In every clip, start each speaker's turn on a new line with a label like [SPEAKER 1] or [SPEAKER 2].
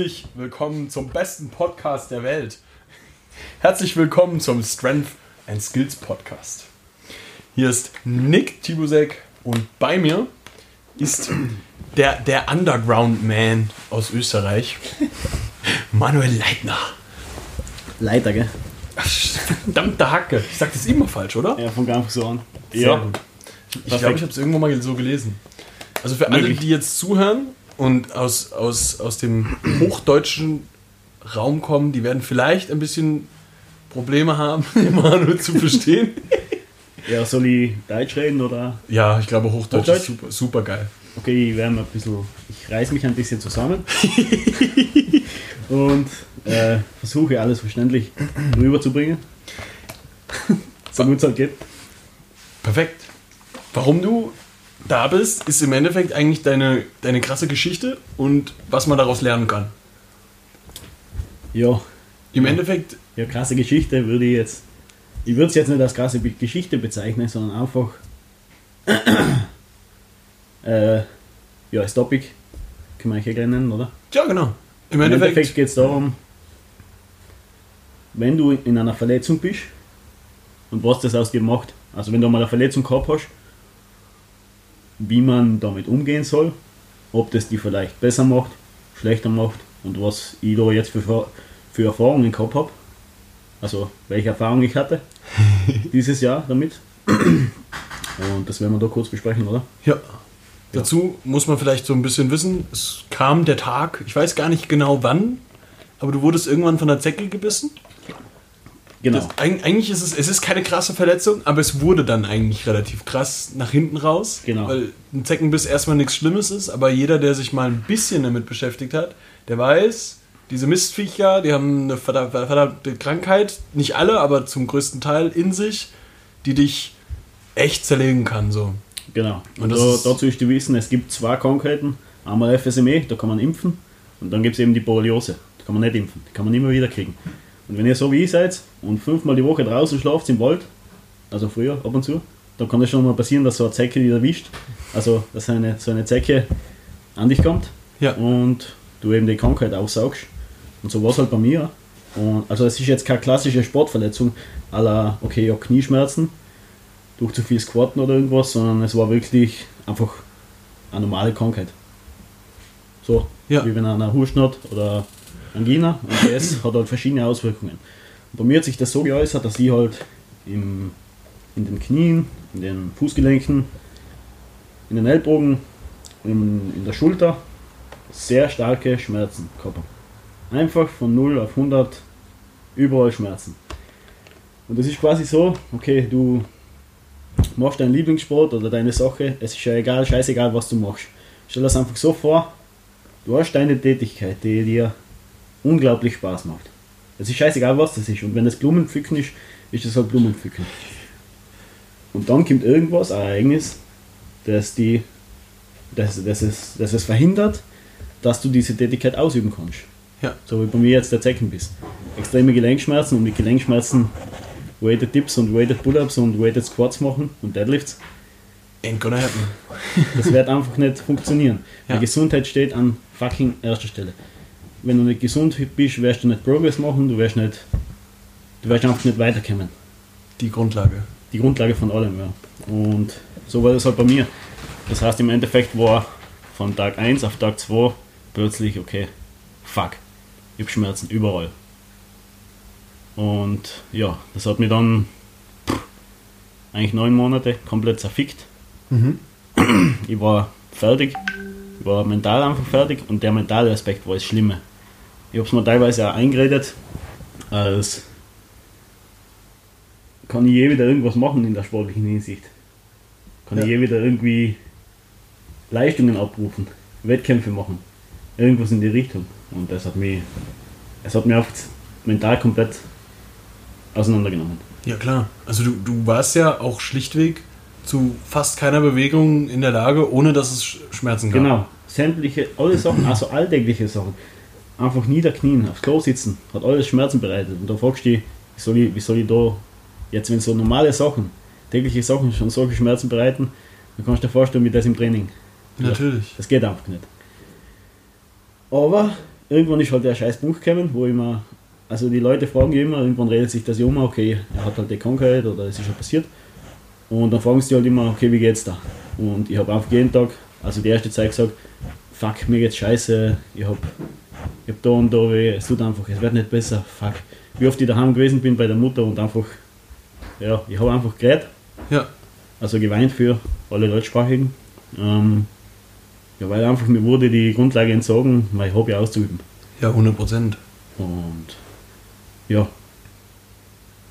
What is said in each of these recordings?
[SPEAKER 1] Herzlich willkommen zum besten Podcast der Welt. Herzlich willkommen zum Strength and Skills Podcast. Hier ist Nick Tibusek und bei mir ist der, der Underground Man aus Österreich, Manuel Leitner.
[SPEAKER 2] Leiter, gell?
[SPEAKER 1] Verdammte Hacke. Ich sag das immer falsch, oder?
[SPEAKER 2] Ja, von Anfang so an.
[SPEAKER 1] Sehr gut. Ich glaube, ich habe es irgendwo mal so gelesen. Also für alle,
[SPEAKER 2] Möglich.
[SPEAKER 1] die jetzt zuhören und aus, aus, aus dem hochdeutschen Raum kommen, die werden vielleicht ein bisschen Probleme haben, Emanuel zu verstehen.
[SPEAKER 2] Ja, soll ich Deutsch reden oder?
[SPEAKER 1] ja, ich glaube, Hochdeutsch,
[SPEAKER 2] Hochdeutsch?
[SPEAKER 1] ist super, super geil.
[SPEAKER 2] Okay, ich werde mal ein bisschen. Ich reiß mich ein bisschen zusammen. und äh, versuche alles verständlich rüberzubringen. So gut es halt geht.
[SPEAKER 1] Perfekt. Warum du da bist, ist im Endeffekt eigentlich deine, deine krasse Geschichte und was man daraus lernen kann.
[SPEAKER 2] Ja,
[SPEAKER 1] Im Endeffekt,
[SPEAKER 2] ja, krasse Geschichte würde ich jetzt. Ich würde es jetzt nicht als krasse Geschichte bezeichnen, sondern einfach. äh, ja, als Topic. Kann man eigentlich gleich nennen, oder?
[SPEAKER 1] ja genau. Im
[SPEAKER 2] Im
[SPEAKER 1] Endeffekt,
[SPEAKER 2] Endeffekt geht es darum, wenn du in einer Verletzung bist und was das aus dir macht. Also wenn du mal eine Verletzung gehabt hast, wie man damit umgehen soll, ob das die vielleicht besser macht, schlechter macht und was ich da jetzt für, für Erfahrungen gehabt habe. Also welche Erfahrung ich hatte dieses Jahr damit. Und das werden wir da kurz besprechen, oder?
[SPEAKER 1] Ja. Dazu muss man vielleicht so ein bisschen wissen, es kam der Tag, ich weiß gar nicht genau wann, aber du wurdest irgendwann von der Zecke gebissen.
[SPEAKER 2] Genau.
[SPEAKER 1] Das, eig- eigentlich ist es, es ist keine krasse Verletzung, aber es wurde dann eigentlich relativ krass nach hinten raus.
[SPEAKER 2] Genau.
[SPEAKER 1] Weil ein Zeckenbiss erstmal nichts Schlimmes ist, aber jeder, der sich mal ein bisschen damit beschäftigt hat, der weiß, diese Mistviecher, die haben eine verdam- verdammte Krankheit, nicht alle, aber zum größten Teil in sich, die dich echt zerlegen kann. So.
[SPEAKER 2] Genau.
[SPEAKER 1] Und
[SPEAKER 2] Und
[SPEAKER 1] das
[SPEAKER 2] da, dazu ist zu wissen, es gibt zwei Krankheiten. Einmal FSME, da kann man impfen. Und dann gibt es eben die Borreliose. Die kann man nicht impfen. Die kann man immer wieder kriegen. Und wenn ihr so wie ich seid und fünfmal die Woche draußen schlaft im Wald, also früher ab und zu, dann kann es schon mal passieren, dass so eine Zecke dich erwischt. Also, dass eine, so eine Zecke an dich kommt
[SPEAKER 1] Ja.
[SPEAKER 2] und du eben die Krankheit aussaugst. Und so war es halt bei mir. Und, also es ist jetzt keine klassische Sportverletzung, la, okay, ja, Knieschmerzen durch zu viel Squatten oder irgendwas, sondern es war wirklich einfach eine normale Krankheit. So,
[SPEAKER 1] Ja.
[SPEAKER 2] wie wenn einer Husten hat oder Angina und das hat halt verschiedene Auswirkungen. Und bei mir hat sich das so geäußert, dass ich halt im, in den Knien, in den Fußgelenken, in den Ellbogen, in, in der Schulter sehr starke Schmerzen gehabt habe. Einfach von 0 auf 100 überall Schmerzen. Und das ist quasi so, okay, du machst deinen Lieblingssport oder deine Sache, es ist ja egal, scheißegal, was du machst. Stell das einfach so vor, du hast deine Tätigkeit, die dir unglaublich Spaß macht. Es ist scheißegal, was das ist. Und wenn es Blumenpflücken ist, ist es halt Blumenpflücken. Und dann kommt irgendwas, ein Ereignis, das, die, das, das, es, das es verhindert, dass du diese Tätigkeit ausüben kannst.
[SPEAKER 1] Ja.
[SPEAKER 2] So wie bei mir jetzt der Zeckenbiss. Extreme Gelenkschmerzen und mit Gelenkschmerzen Weighted Dips und Weighted Pull-Ups und Weighted Squats machen und Deadlifts.
[SPEAKER 1] Ain't gonna happen.
[SPEAKER 2] Das wird einfach nicht funktionieren.
[SPEAKER 1] Ja.
[SPEAKER 2] Die Gesundheit steht an fucking erster Stelle. Wenn du nicht gesund bist, wirst du nicht Progress machen, du wirst nicht, du wirst einfach nicht weiterkommen.
[SPEAKER 1] Die Grundlage.
[SPEAKER 2] Die Grundlage von allem, ja. Und so war das halt bei mir. Das heißt, im Endeffekt war von Tag 1 auf Tag 2 plötzlich, okay, fuck, ich hab Schmerzen überall. Und ja, das hat mich dann pff, eigentlich neun Monate komplett zerfickt. Ich war fertig, ich war mental einfach fertig und der mentale Aspekt war das Schlimme. Ich habe es mir teilweise auch eingeredet, als kann ich je wieder irgendwas machen in der sportlichen Hinsicht. Kann
[SPEAKER 1] Ja.
[SPEAKER 2] ich je wieder irgendwie Leistungen abrufen, Wettkämpfe machen, irgendwas in die Richtung. Und das hat mich, es hat mich oft mental komplett auseinandergenommen.
[SPEAKER 1] Ja klar. Also du, du warst ja auch schlichtweg zu fast keiner Bewegung in der Lage, ohne dass es Sch- Schmerzen gab.
[SPEAKER 2] Genau, sämtliche, alle Sachen, also alltägliche Sachen. Einfach niederknien, aufs Klo sitzen, hat alles Schmerzen bereitet. Und da fragst du dich, wie soll ich, wie soll ich da, jetzt wenn so normale Sachen, tägliche Sachen schon solche Schmerzen bereiten, dann kannst du dir vorstellen, wie das im Training.
[SPEAKER 1] Natürlich.
[SPEAKER 2] Das geht einfach nicht. Aber irgendwann ist halt der scheiß Buch gekommen, wo immer, also die Leute fragen immer, irgendwann redet sich das ja um, okay, er hat halt die Krankheit oder es ist schon passiert. Und dann fragen sie halt immer, okay, wie geht's da? Und ich habe einfach jeden Tag, also die erste Zeit gesagt, fuck, mir geht's scheiße, ich habe ich hab da und da weh, es tut einfach, es wird nicht besser, fuck. Wie oft ich daheim gewesen bin bei der Mutter und einfach, ja, ich habe einfach geredet,
[SPEAKER 1] Ja.
[SPEAKER 2] also geweint für alle Deutschsprachigen. Ähm, ja, weil einfach mir wurde die Grundlage entzogen, mein Hobby auszuüben.
[SPEAKER 1] Ja, 100 Prozent.
[SPEAKER 2] Und ja,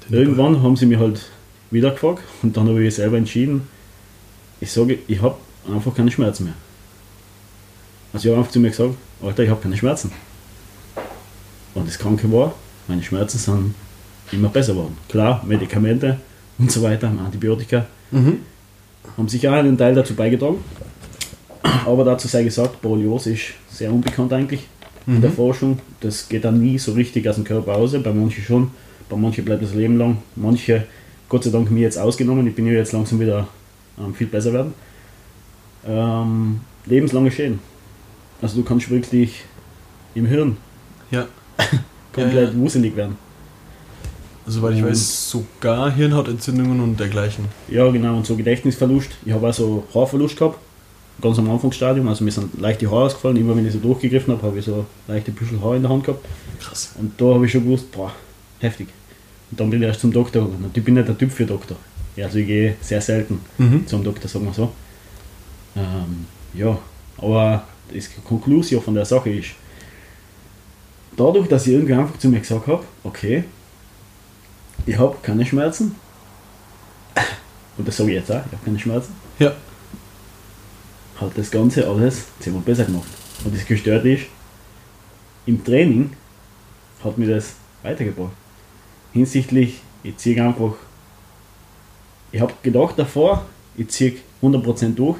[SPEAKER 2] irgendwann haben sie mich halt wieder gefragt und dann habe ich selber entschieden, ich sage, ich habe einfach keine Schmerzen mehr. Also ich habe einfach zu mir gesagt, Alter, ich habe keine Schmerzen. Und das Kranke war, meine Schmerzen sind immer besser geworden. Klar, Medikamente und so weiter, Antibiotika,
[SPEAKER 1] Mhm.
[SPEAKER 2] haben sicher auch einen Teil dazu beigetragen. Aber dazu sei gesagt, Borreliose ist sehr unbekannt eigentlich in der Forschung. Das geht dann nie so richtig aus dem Körper raus. Bei manchen schon, bei manchen bleibt das Leben lang. Manche, Gott sei Dank, mir jetzt ausgenommen. Ich bin ja jetzt langsam wieder ähm, viel besser werden. Ähm, lebenslange Schäden. Also du kannst wirklich im Hirn
[SPEAKER 1] Ja.
[SPEAKER 2] komplett
[SPEAKER 1] ja.
[SPEAKER 2] wuselig werden.
[SPEAKER 1] Soweit ich weiß, sogar Hirnhautentzündungen und dergleichen.
[SPEAKER 2] Ja, genau, und so Gedächtnisverlust. Ich habe also Haarverlust gehabt, ganz am Anfangsstadium. Also mir sind leicht die Haare ausgefallen. Immer wenn ich so durchgegriffen habe, habe ich so leichte Büschel Haar in der Hand gehabt.
[SPEAKER 1] Krass.
[SPEAKER 2] Und da habe ich schon gewusst, boah, heftig. Und dann bin ich erst zum Doktor gegangen. Und ich bin nicht der Typ für Doktor. Also ich gehe sehr selten
[SPEAKER 1] Mhm.
[SPEAKER 2] zum Doktor, sagen wir so. Ähm, ja, aber das Konklusio von der Sache ist, dadurch, dass ich irgendwie einfach zu mir gesagt habe, okay, ich habe keine Schmerzen, und das sage ich jetzt auch, ich habe keine Schmerzen,
[SPEAKER 1] Ja.
[SPEAKER 2] hat das Ganze alles zehnmal besser gemacht. Und das gestört ist, im Training hat mir das weitergebracht. Hinsichtlich, ich ziehe einfach, ich habe gedacht davor, ich ziehe 100% durch,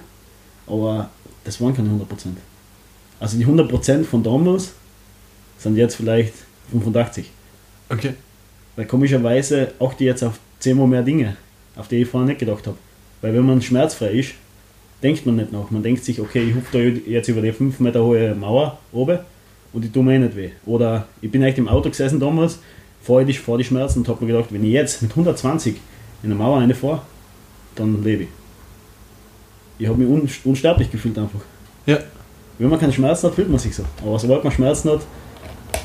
[SPEAKER 2] aber das waren keine 100%. Also die 100% von damals sind jetzt vielleicht 85.
[SPEAKER 1] Okay.
[SPEAKER 2] Weil komischerweise achte ich jetzt auf zehnmal mehr Dinge, auf die ich vorher nicht gedacht habe. Weil wenn man schmerzfrei ist, denkt man nicht nach. Man denkt sich, okay, ich hupfe da jetzt über die 5 Meter hohe Mauer oben und ich tue mir eh nicht weh. Oder ich bin echt im Auto gesessen damals, fahre die, fahr die Schmerzen und habe mir gedacht, wenn ich jetzt mit 120 in eine Mauer reinfahre, dann lebe ich. Ich habe mich un unsterblich gefühlt einfach.
[SPEAKER 1] Ja.
[SPEAKER 2] Wenn man keine Schmerzen hat, fühlt man sich so. Aber sobald man Schmerzen hat,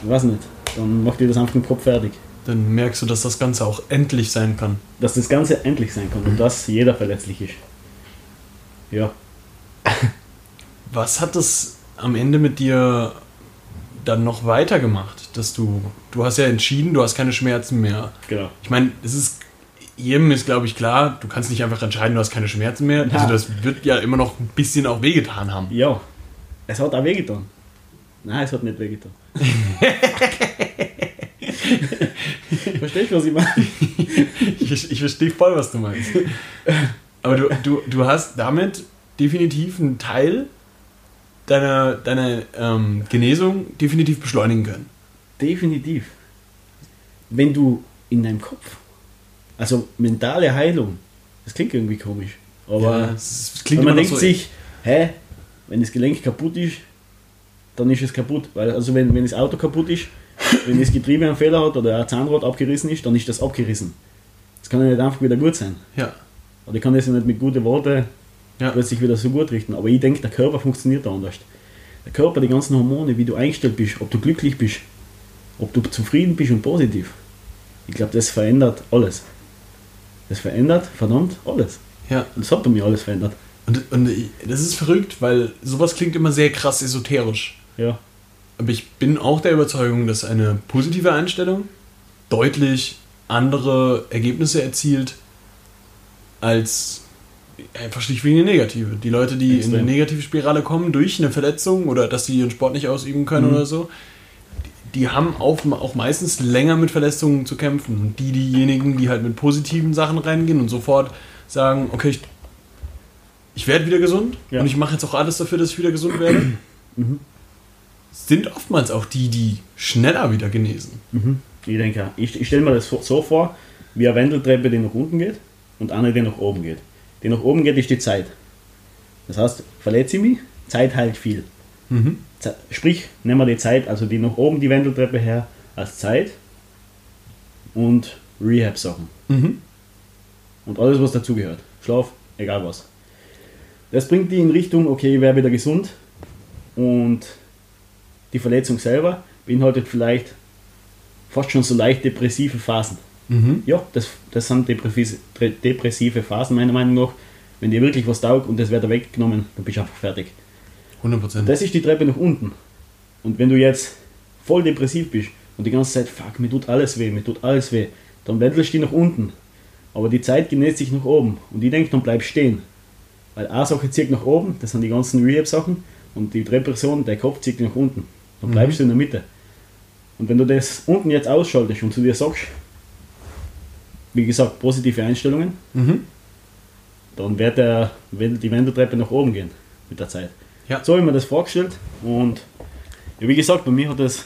[SPEAKER 2] ich weiß nicht, dann macht ihr das einfach im Kopf fertig.
[SPEAKER 1] Dann merkst du, dass das Ganze auch endlich sein kann.
[SPEAKER 2] dass das Ganze endlich sein kann und dass jeder verletzlich ist. Ja,
[SPEAKER 1] Was hat das am Ende mit dir dann noch weitergemacht? Dass du, du hast ja entschieden, du hast keine Schmerzen mehr.
[SPEAKER 2] genau.
[SPEAKER 1] Ich meine, es ist, jedem ist glaube ich klar, du kannst nicht einfach entscheiden, du hast keine Schmerzen mehr.
[SPEAKER 2] Ja.
[SPEAKER 1] Also das wird ja immer noch ein bisschen auch wehgetan haben.
[SPEAKER 2] Ja, es hat auch wehgetan. Nein, es hat nicht wehgetan. Verstehst du, was ich meine?
[SPEAKER 1] Ich, ich verstehe voll, was du meinst. Aber du, du, du hast damit definitiv einen Teil deiner, deiner ähm, Genesung definitiv beschleunigen können.
[SPEAKER 2] Definitiv. Wenn du in deinem Kopf, also mentale Heilung, das klingt irgendwie komisch, aber
[SPEAKER 1] ja,
[SPEAKER 2] man denkt
[SPEAKER 1] so,
[SPEAKER 2] sich, hä, wenn das Gelenk kaputt ist, dann ist es kaputt. Weil, also wenn, wenn das Auto kaputt ist, wenn das Getriebe einen Fehler hat oder ein Zahnrad abgerissen ist, dann ist das abgerissen. Das kann ja nicht einfach wieder gut sein.
[SPEAKER 1] Ja,
[SPEAKER 2] Oder ich kann das ja nicht mit guten Worten
[SPEAKER 1] ja.
[SPEAKER 2] plötzlich wieder so gut richten. Aber ich denke, der Körper funktioniert da anders. Der Körper, die ganzen Hormone, wie du eingestellt bist, ob du glücklich bist, ob du zufrieden bist und positiv. Ich glaube, das verändert alles. Das verändert verdammt alles.
[SPEAKER 1] ja.
[SPEAKER 2] Das hat bei mir alles verändert.
[SPEAKER 1] Und, und das ist verrückt, weil sowas klingt immer sehr krass esoterisch.
[SPEAKER 2] Ja.
[SPEAKER 1] Aber ich bin auch der Überzeugung, dass eine positive Einstellung deutlich andere Ergebnisse erzielt als einfach schlichtweg eine negative. Die Leute, die in
[SPEAKER 2] Extrem.
[SPEAKER 1] eine negative Spirale kommen durch eine Verletzung oder dass sie ihren Sport nicht ausüben können
[SPEAKER 2] Mhm.
[SPEAKER 1] oder so, die, die haben auch, auch meistens länger mit Verletzungen zu kämpfen. Und die, diejenigen, die halt mit positiven Sachen reingehen und sofort sagen, okay, ich, ich werde wieder gesund
[SPEAKER 2] Ja.
[SPEAKER 1] und ich mache jetzt auch alles dafür, dass ich wieder gesund werde,
[SPEAKER 2] Mhm.
[SPEAKER 1] Sind oftmals auch die, die schneller wieder genesen.
[SPEAKER 2] Mhm. Ich denke, ich, ich stelle mir das so vor, wie eine Wendeltreppe, die nach unten geht und eine, die nach oben geht. Die nach oben geht, ist die Zeit. Das heißt, verletze ich mich, Zeit heilt viel.
[SPEAKER 1] Mhm.
[SPEAKER 2] Sprich, nehmen wir die Zeit, also die nach oben die Wendeltreppe her, als Zeit und Rehab-Sachen.
[SPEAKER 1] Mhm.
[SPEAKER 2] Und alles, was dazugehört. Schlaf, egal was. Das bringt die in Richtung, okay, ich wäre wieder gesund und die Verletzung selber beinhaltet vielleicht fast schon so leicht depressive Phasen.
[SPEAKER 1] Mhm.
[SPEAKER 2] Ja, das, das sind depressive, Phasen meiner Meinung nach. Wenn dir wirklich was taugt und das wird da weggenommen, dann bist du einfach fertig.
[SPEAKER 1] 100 Prozent.
[SPEAKER 2] Das ist die Treppe nach unten. Und wenn du jetzt voll depressiv bist und die ganze Zeit, fuck, mir tut alles weh, mir tut alles weh, dann wendelst du dich nach unten. Aber die Zeit genäht sich nach oben. Und ich denke, dann bleib stehen. Weil eine Sache zieht nach oben, das sind die ganzen Rehab-Sachen, und die Depression, der Kopf zieht nach unten. Dann bleibst du in der Mitte. Und wenn du das unten jetzt ausschaltest und zu dir sagst, wie gesagt, positive Einstellungen,
[SPEAKER 1] Mhm.
[SPEAKER 2] dann wird, der, wird die Wendeltreppe nach oben gehen mit der Zeit.
[SPEAKER 1] Ja.
[SPEAKER 2] So habe ich mir das vorgestellt und ja, wie gesagt, bei mir hat das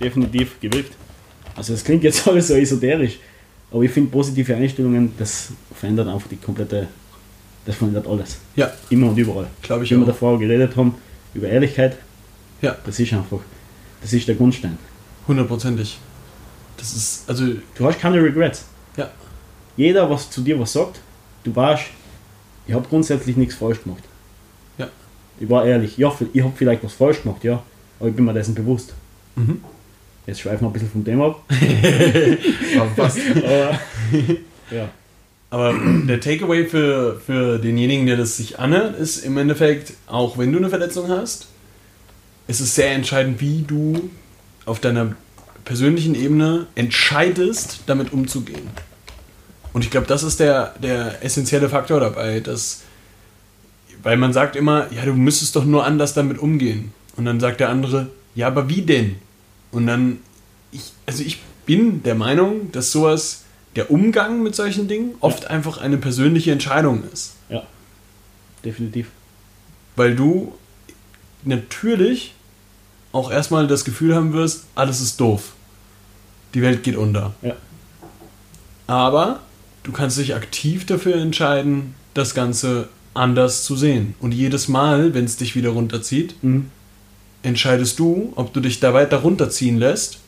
[SPEAKER 2] definitiv gewirkt. Also es klingt jetzt alles so esoterisch, aber ich finde positive Einstellungen, das verändert einfach die komplette, das verändert alles.
[SPEAKER 1] Ja,
[SPEAKER 2] Immer und überall.
[SPEAKER 1] glaube ich
[SPEAKER 2] Wie wir
[SPEAKER 1] auch.
[SPEAKER 2] davor geredet haben, über Ehrlichkeit,
[SPEAKER 1] Ja,
[SPEAKER 2] das ist einfach, das ist der Grundstein.
[SPEAKER 1] hundertprozentig. Das ist, also,
[SPEAKER 2] Du hast keine Regrets.
[SPEAKER 1] ja,
[SPEAKER 2] Jeder, was zu dir was sagt, du weißt, ich habe grundsätzlich nichts falsch gemacht.
[SPEAKER 1] Ja.
[SPEAKER 2] Ich war ehrlich, ja, ich habe vielleicht was falsch gemacht, ja, aber ich bin mir dessen bewusst.
[SPEAKER 1] Mhm.
[SPEAKER 2] Jetzt schweifen wir ein bisschen vom Thema ab.
[SPEAKER 1] aber fast.
[SPEAKER 2] Aber, ja.
[SPEAKER 1] Aber der Takeaway für, für denjenigen, der das sich anhört, ist im Endeffekt, auch wenn du eine Verletzung hast, ist es sehr entscheidend, wie du auf deiner persönlichen Ebene entscheidest, damit umzugehen. Und ich glaube, das ist der, der essentielle Faktor dabei, dass, weil man sagt immer, ja, du müsstest doch nur anders damit umgehen. Und dann sagt der andere, ja, aber wie denn? Und dann, ich, also ich bin der Meinung, dass sowas, der Umgang mit solchen Dingen oft einfach eine persönliche Entscheidung ist.
[SPEAKER 2] ja, definitiv.
[SPEAKER 1] Weil du natürlich auch erstmal das Gefühl haben wirst, alles ist doof. Die Welt geht unter.
[SPEAKER 2] Ja.
[SPEAKER 1] Aber du kannst dich aktiv dafür entscheiden, das Ganze anders zu sehen. Und jedes Mal, wenn es dich wieder runterzieht,
[SPEAKER 2] Mhm.
[SPEAKER 1] entscheidest du, ob du dich da weiter runterziehen lässt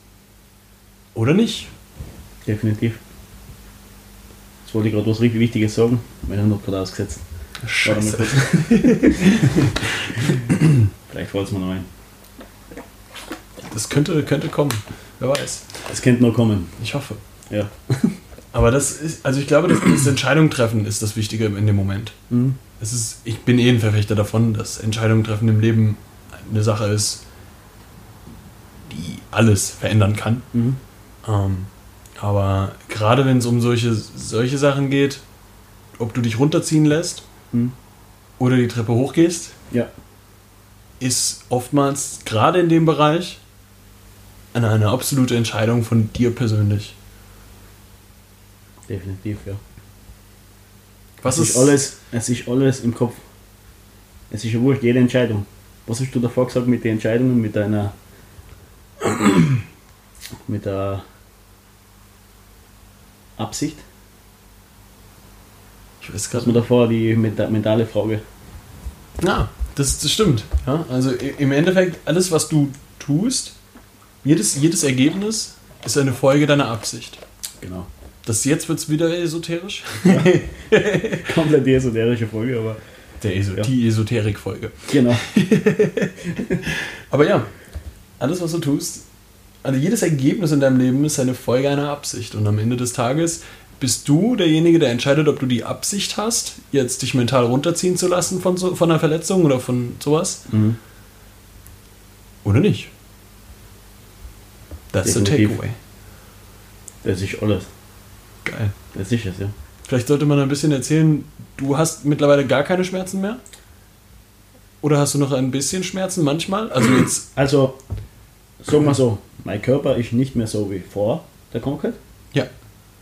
[SPEAKER 1] oder nicht.
[SPEAKER 2] Definitiv. Jetzt wollte ich gerade was richtig Wichtiges sagen, wir haben noch gerade ausgesetzt.
[SPEAKER 1] Scheiße.
[SPEAKER 2] Vielleicht fällt es mir noch ein.
[SPEAKER 1] Das könnte, könnte kommen. Wer weiß.
[SPEAKER 2] Es könnte noch kommen.
[SPEAKER 1] Ich hoffe.
[SPEAKER 2] Ja.
[SPEAKER 1] Aber das ist, also ich glaube, das, das Entscheidung treffen ist das Wichtige in dem Moment.
[SPEAKER 2] Mhm.
[SPEAKER 1] Es ist, ich bin eh ein Verfechter davon, dass Entscheidungen treffen im Leben eine Sache ist, die alles verändern kann.
[SPEAKER 2] Mhm.
[SPEAKER 1] Ähm, aber gerade wenn es um solche, solche Sachen geht, ob du dich runterziehen lässt
[SPEAKER 2] Mhm.
[SPEAKER 1] oder die Treppe hochgehst,
[SPEAKER 2] Ja,
[SPEAKER 1] ist oftmals gerade in dem Bereich eine, eine absolute Entscheidung von dir persönlich.
[SPEAKER 2] definitiv, ja.
[SPEAKER 1] Was
[SPEAKER 2] es ist alles, es ist alles im Kopf. Es ist ja wurscht, jede Entscheidung. Was hast du davor gesagt mit den Entscheidungen, mit deiner mit der Absicht?
[SPEAKER 1] Ich weiß gerade
[SPEAKER 2] war davor die menta- mentale Frage.
[SPEAKER 1] Ja, das, das stimmt. Ja, also im Endeffekt, alles, was du tust, jedes, jedes Ergebnis ist eine Folge deiner Absicht.
[SPEAKER 2] Genau.
[SPEAKER 1] Das jetzt wird es wieder esoterisch.
[SPEAKER 2] Komplett die esoterische Folge, aber
[SPEAKER 1] Der Eso
[SPEAKER 2] Ja.
[SPEAKER 1] Die Esoterik-Folge.
[SPEAKER 2] genau.
[SPEAKER 1] Aber ja, alles, was du tust, also jedes Ergebnis in deinem Leben ist eine Folge einer Absicht. Und am Ende des Tages bist du derjenige, der entscheidet, ob du die Absicht hast, jetzt dich mental runterziehen zu lassen von, so, von einer Verletzung oder von sowas
[SPEAKER 2] Mhm.
[SPEAKER 1] oder nicht. That's the
[SPEAKER 2] Definitiv.
[SPEAKER 1] takeaway.
[SPEAKER 2] Das ist alles.
[SPEAKER 1] Geil.
[SPEAKER 2] Das ist es, ja.
[SPEAKER 1] Vielleicht sollte man ein bisschen erzählen, du hast mittlerweile gar keine Schmerzen mehr? Oder hast du noch ein bisschen Schmerzen manchmal? Also jetzt,
[SPEAKER 2] Also, sagen wir so, mein Körper ist nicht mehr so wie vor der Krankheit.
[SPEAKER 1] ja,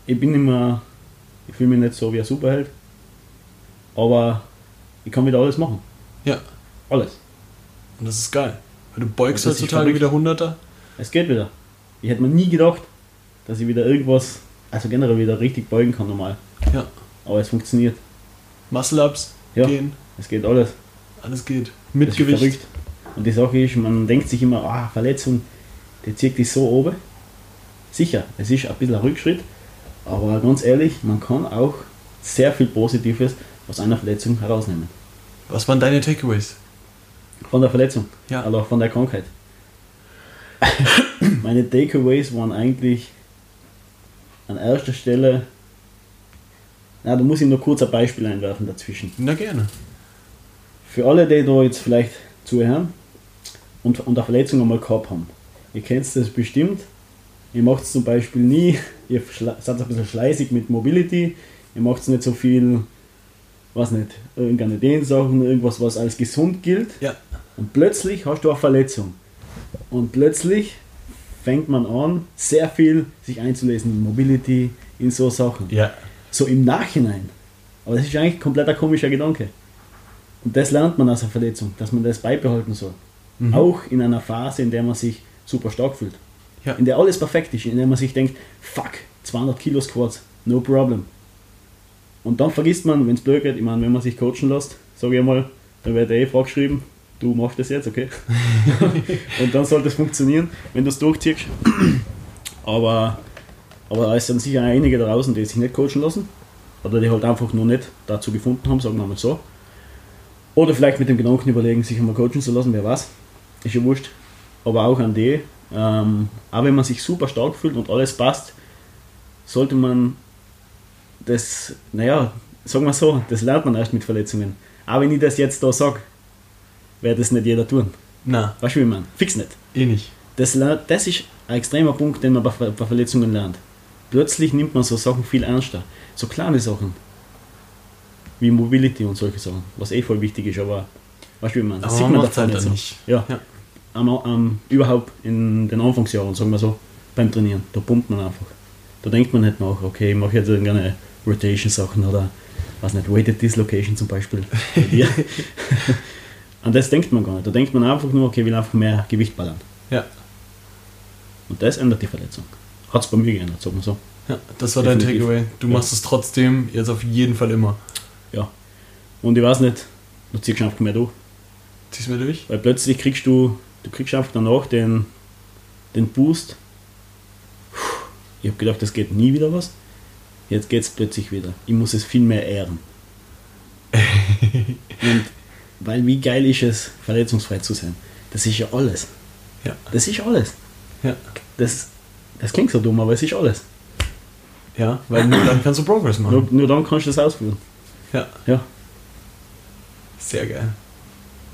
[SPEAKER 2] Ich bin immer, ich fühle mich nicht so wie ein Superheld, aber ich kann wieder alles machen.
[SPEAKER 1] ja.
[SPEAKER 2] Alles.
[SPEAKER 1] Und das ist geil. Weil du beugst
[SPEAKER 2] Das ist
[SPEAKER 1] heutzutage wieder Hunderter.
[SPEAKER 2] Es geht wieder. Ich hätte mir nie gedacht, dass ich wieder irgendwas, also generell wieder richtig beugen kann normal.
[SPEAKER 1] Ja.
[SPEAKER 2] Aber es funktioniert.
[SPEAKER 1] Muscle-Ups
[SPEAKER 2] Ja.
[SPEAKER 1] gehen.
[SPEAKER 2] Es geht alles.
[SPEAKER 1] Alles geht.
[SPEAKER 2] Das
[SPEAKER 1] Mit
[SPEAKER 2] ist
[SPEAKER 1] Gewicht.
[SPEAKER 2] verrückt. Und die Sache ist, man denkt sich immer, ah, Verletzung, die zieht dich so oben. Sicher, es ist ein bisschen ein Rückschritt, aber ganz ehrlich, man kann auch sehr viel Positives aus einer Verletzung herausnehmen.
[SPEAKER 1] Was waren deine Takeaways?
[SPEAKER 2] Von der Verletzung,
[SPEAKER 1] Ja.
[SPEAKER 2] also auch von der Krankheit. Meine Takeaways waren eigentlich an erster Stelle. Na, da muss ich nur kurz ein Beispiel einwerfen dazwischen.
[SPEAKER 1] Na gerne.
[SPEAKER 2] Für alle, die da jetzt vielleicht zuhören und, und eine Verletzung einmal gehabt haben, ihr kennt das bestimmt. Ihr macht es zum Beispiel nie, ihr seid ein bisschen schleißig mit Mobility, ihr macht nicht so viel, was nicht, irgendeine Dehnsachen, irgendwas, was als gesund gilt.
[SPEAKER 1] Ja.
[SPEAKER 2] Und plötzlich hast du eine Verletzung. Und plötzlich fängt man an, sehr viel sich einzulesen in Mobility, in so Sachen.
[SPEAKER 1] Ja.
[SPEAKER 2] So im Nachhinein. Aber das ist eigentlich komplett ein komischer Gedanke. Und das lernt man aus einer Verletzung, dass man das beibehalten soll.
[SPEAKER 1] Mhm.
[SPEAKER 2] Auch in einer Phase, in der man sich super stark fühlt.
[SPEAKER 1] Ja.
[SPEAKER 2] In der alles perfekt ist, in der man sich denkt, fuck, 200 Kilo Squats, no problem. Und dann vergisst man, wenn es blöd geht, ich meine, wenn man sich coachen lässt, sage ich mal, dann wird eh vorgeschrieben, du machst das jetzt, okay? und dann sollte es funktionieren, wenn du es durchziehst. aber, aber da ist dann sicher einige da draußen, die sich nicht coachen lassen. Oder die halt einfach nur nicht dazu gefunden haben, sagen wir mal so. Oder vielleicht mit dem Gedanken überlegen, sich einmal coachen zu lassen, wer weiß. Ist ja wurscht. Aber auch an die, ähm, auch wenn man sich super stark fühlt und alles passt, sollte man das, naja, sagen wir so, das lernt man erst mit Verletzungen. Auch wenn ich das jetzt da sage, wird das nicht jeder tun.
[SPEAKER 1] Na,
[SPEAKER 2] Weißt du, wie man? Fix nicht.
[SPEAKER 1] eh nicht.
[SPEAKER 2] Das, das ist ein extremer Punkt, den man bei, bei Verletzungen lernt. Plötzlich nimmt man so Sachen viel ernster. So kleine Sachen. Wie Mobility und solche Sachen. Was eh voll wichtig ist, aber weißt du, wie man?
[SPEAKER 1] Aber
[SPEAKER 2] sieht
[SPEAKER 1] man macht's halt dann
[SPEAKER 2] Verletzungen.
[SPEAKER 1] nicht.
[SPEAKER 2] Ja.
[SPEAKER 1] Ja.
[SPEAKER 2] Am, am, überhaupt in den Anfangsjahren, sagen wir so, beim Trainieren. Da pumpt man einfach. Da denkt man nicht nach, okay, ich mache jetzt irgendeine Rotation-Sachen oder was nicht, Weighted Dislocation zum Beispiel. bei. An das denkt man gar nicht. Da denkt man einfach nur, okay, ich will einfach mehr Gewicht ballern.
[SPEAKER 1] Ja.
[SPEAKER 2] Und das ändert die Verletzung. Hat es bei mir geändert, sagen wir so.
[SPEAKER 1] Ja, das war dein
[SPEAKER 2] Definitiv.
[SPEAKER 1] Takeaway. Du
[SPEAKER 2] Ja.
[SPEAKER 1] machst es trotzdem, jetzt auf jeden Fall immer.
[SPEAKER 2] Ja. Und ich weiß nicht, du ziehst einfach mehr durch.
[SPEAKER 1] Zieh's mir durch?
[SPEAKER 2] Weil plötzlich kriegst du, du kriegst einfach danach den, den Boost. Puh, Ich habe gedacht, das geht nie wieder was. Jetzt geht es plötzlich wieder. Ich muss es viel mehr ehren. Und weil wie geil ist es, verletzungsfrei zu sein. Das ist ja alles.
[SPEAKER 1] Ja.
[SPEAKER 2] Das ist alles.
[SPEAKER 1] Ja.
[SPEAKER 2] Das, das klingt so dumm, aber es ist alles.
[SPEAKER 1] Ja, weil nur dann kannst du Progress machen.
[SPEAKER 2] Nur, nur dann kannst du das ausführen.
[SPEAKER 1] Ja,
[SPEAKER 2] Ja.
[SPEAKER 1] sehr geil.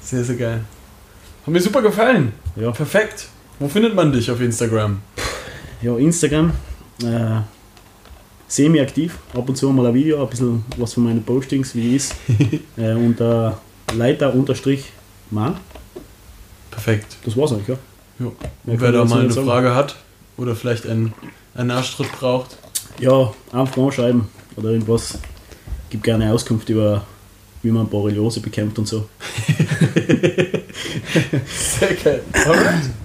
[SPEAKER 1] Sehr, sehr geil. Hat mir super gefallen.
[SPEAKER 2] Ja.
[SPEAKER 1] Perfekt. Wo findet man dich auf Instagram?
[SPEAKER 2] Ja, Instagram. Äh, semi-aktiv. Ab und zu mal ein Video, ein bisschen was von meinen Postings, wie ist. äh, unter Leiter unterstrich Mann.
[SPEAKER 1] Perfekt.
[SPEAKER 2] Das war's eigentlich, ja.
[SPEAKER 1] Jo. Und wer da mal eine
[SPEAKER 2] sagen.
[SPEAKER 1] Frage hat oder vielleicht einen, einen Nachschritt braucht,
[SPEAKER 2] Ja, einfach anschreiben oder irgendwas. Gib gerne Auskunft über, wie man Borreliose bekämpft und so.
[SPEAKER 1] sehr geil. Alright.